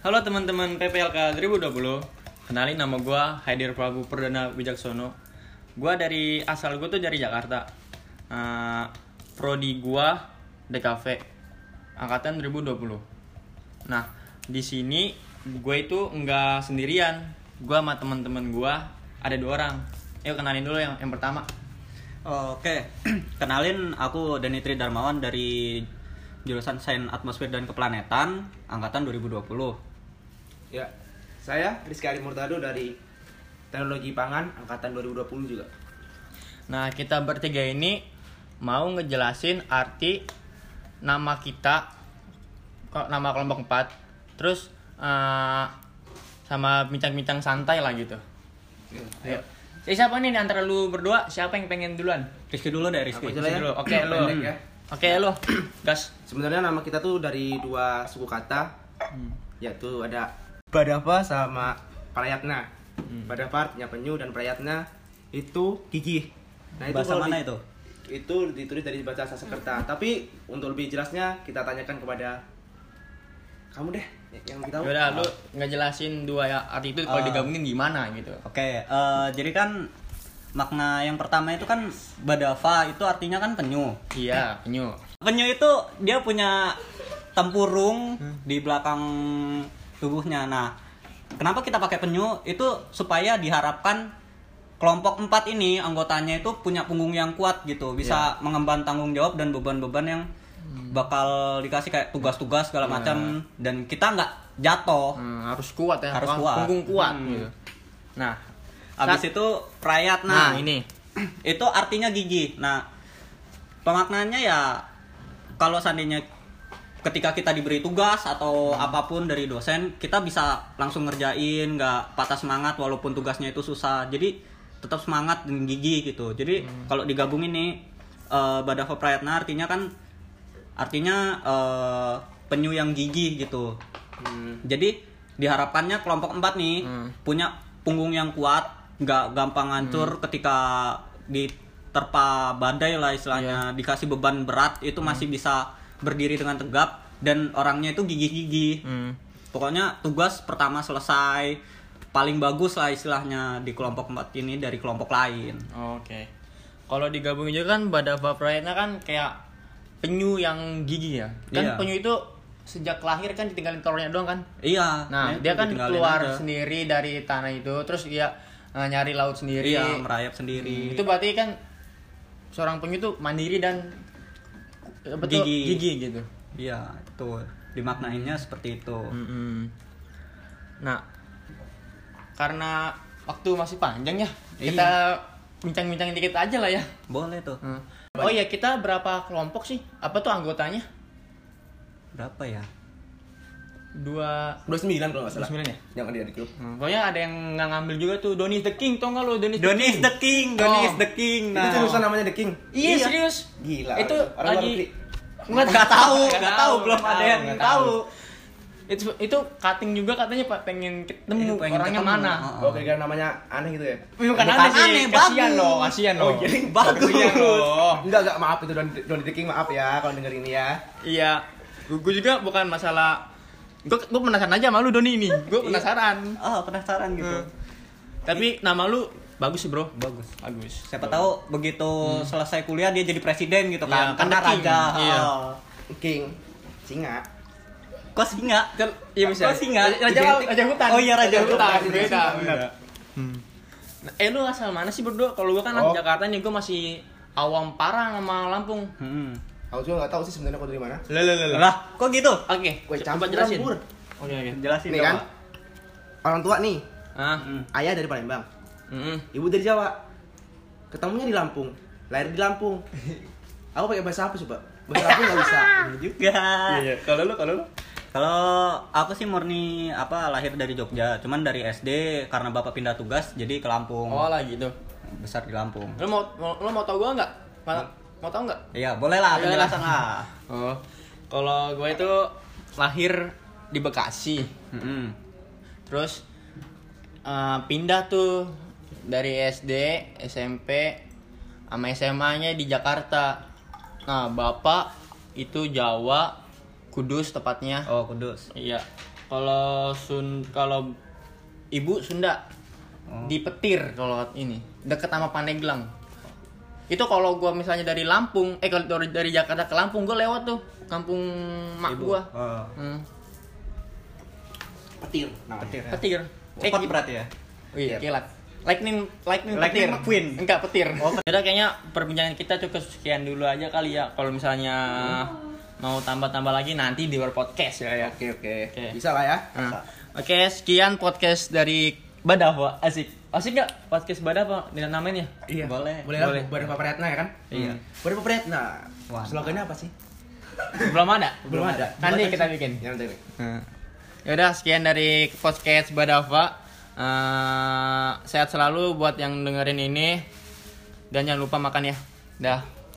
Halo teman-teman PPLK 2020 Kenalin nama gue Haidir Prabu Perdana Wijaksono Gue dari, asal gue tuh dari Jakarta. Eh, Prodi gue DKV Angkatan 2020 Nah, di sini gue itu nggak sendirian. Gue sama teman-teman gue ada dua orang. Yuk kenalin dulu yang, yang pertama. Oke, kenalin aku Danitri Darmawan dari jurusan Sains Atmosfer dan Keplanetan angkatan 2020. Ya, saya Rizky Ari Murtado dari Teknologi Pangan angkatan 2020 juga. Nah, kita bertiga ini mau ngejelasin arti nama kita, kok nama kelompok 4, terus eh, sama bincang-bincang santai lah gitu. Ayo. Eh, siapa nih di antara lu berdua? Siapa yang pengen duluan? Rizky dulu deh, Rizky. Lah ya. Dulu. Oke, lu. Pendek ya. Oke, lu. Gas. Sebenarnya nama kita tuh dari dua suku kata, yaitu ada Badava sama Prayatna. Badava artinya penyu dan Prayatna itu gigi. Nah, Bahasa kalau mana itu? Itu ditulis dari bahasa Sanskerta. Tapi untuk lebih jelasnya kita tanyakan kepada kamu deh yang kita tahu. Yaudah, lu ngejelasin dua ya arti itu kalau Eh. digabungin gimana gitu. Oke, eh, jadi kan makna yang pertama itu kan Badava itu artinya kan penyu. Iya, penyu. Penyu itu dia punya tempurung di belakang tubuhnya. Nah, kenapa kita pakai penyu? Itu supaya diharapkan kelompok empat ini anggotanya itu punya punggung yang kuat gitu, bisa mengemban tanggung jawab dan beban-beban yang bakal dikasih kayak tugas-tugas segala macam dan kita nggak jatuh. Hmm, harus kuat ya. Harus kuat. Punggung kuat Hmm. gitu. Nah, Habis saat- itu prayat nah, nah, ini. itu artinya gigi. Nah, pemaknanya ya kalau seandainya ketika kita diberi tugas atau apa pun dari dosen, kita bisa langsung ngerjain, nggak patah semangat walaupun tugasnya itu susah. Jadi tetap semangat dan gigi gitu. Jadi kalau digabungin nih eh, Badava Prayatna artinya kan artinya eh, penyu yang gigi gitu. Hmm. Jadi diharapkannya kelompok empat nih Hmm. punya punggung yang kuat, nggak gampang hancur ketika diterpa badai lah istilahnya, dikasih beban berat itu masih bisa berdiri dengan tegap dan orangnya itu gigih-gigih. Hmm. Pokoknya tugas pertama selesai, paling bagus lah istilahnya di kelompok empat ini dari kelompok lain. Oke. Kalau digabungin juga kan Badava Prayatna kan kayak penyu yang gigi ya. Kan Iya. penyu itu sejak lahir kan ditinggalin telurnya doang kan. Iya. Nah, itu dia kan keluar aja. sendiri dari tanah itu terus dia eh, nyari laut sendiri. Iya, merayap sendiri. Hmm, Itu berarti kan seorang penyu itu mandiri dan tuh, Gigi. gigi gitu. Iya, itu dimaknainnya seperti itu. Mm-mm. Nah, karena waktu masih panjang ya, Iya. kita bincang-bincang dikit aja lah ya. Boleh tuh. Hmm. Oh iya, kita berapa kelompok sih? Apa tuh anggotanya? Berapa ya? Dua... 29 kalau nggak salah. 29 ya? Yang ada di grup. Hmm, pokoknya ada yang nggak ngambil juga tuh Donny is the King, tau nggak lo Donny is the King? is the king, Donny Oh. is the king. Itu Nah. jurusan namanya The King. Iya, serius. Gila. Itu Orang lagi nggak Nggak tahu, nggak tahu, belum ada yang nggak tahu. Itu itu cutting juga katanya Pak pengen ketemu Iya, pengen orangnya ketemu. mana. Oh. Oh, kira-kira namanya aneh gitu ya? Bukan, Bukan aneh sih, aneh, kasihan bagus. loh, kasihan loh. Oh, jadi bagus. Kasihan loh. Enggak, enggak, maaf itu Don, Don The King, maaf ya kalau denger ini ya. Iya, gue juga bukan masalah gue gue penasaran aja sama lu Doni ini gue penasaran Oh, penasaran gitu. Hmm. tapi nama lu bagus sih bro Bagus. bagus Siapa tahu begitu selesai kuliah dia jadi presiden gitu Iya, kan. kan Karena king. raja. Iya. Oh. King, singa. Kok singa? iya bisa Kok singa? raja raja hutan Oh iya, raja hutan hutan. beda Beda. beda Nah, eh lu asal mana sih berdua kalau gue kan Oh. Jakarta nih gue masih awam parah sama Lampung Hmm. Aku juga nggak tahu sih sebenarnya aku dari mana. lah lah lah Lah, kok gitu? oke Woi, coba campur jelasin campur. oke oke Jelasin Nih kan, orang tua nih, ah ayah dari Palembang, mm ibu dari Jawa. Ketemunya di Lampung, lahir di Lampung. Aku pakai bahasa apa coba? Bahasa Lampung nggak bisa. juga. iya kalau lu kalau lu Kalau aku sih murni apa lahir dari Jogja, cuman dari SD karena bapak pindah tugas jadi ke Lampung. oh lah gitu Besar di Lampung. lu mau lu mau tau gue nggak mau tau nggak Iya, boleh lah Boleh penjelasan lah. lah. Oh, kalau gue itu lahir di Bekasi, Mm-mm. terus eh, pindah tuh dari SD, SMP, sama SMA-nya di Jakarta. Nah, bapak itu Jawa, Kudus tepatnya. Oh, Kudus. Iya. Kalau Sun kalau ibu Sunda di Petir kalau ini deket sama Pandeglang. Itu kalau gua misalnya dari Lampung, eh kalau dari, dari Jakarta ke Lampung gua lewat tuh kampung mak Ibu. gua. Oh. Hmm. Petir namanya. Petir ya. Petir. Cepat berarti ya. Iya, kilat. Lightning, lightning, Lightning petir. McQueen. Enggak petir. Oh, Udah kayaknya perbincangan kita cukup sekian dulu aja kali ya. Kalau misalnya mau tambah-tambah lagi nanti di luar podcast ya ya. Oke oke. Oke. Bisa lah ya. Nah, Oke, sekian podcast dari Badava. Asik. Asik nggak podcast Badava dengan namanya? Iya. Boleh. Boleh. Boleh. Boleh Pak Priyatna ya kan? Iya. Boleh Pak Priyatna. Wah. Slogannya apa sih? Belum ada. Belum ada. Nanti kita bikin. Ya, nanti. Nah. Yaudah, sekian dari podcast Badava. Eh, sehat selalu buat yang dengerin ini dan jangan lupa makan ya. Dah.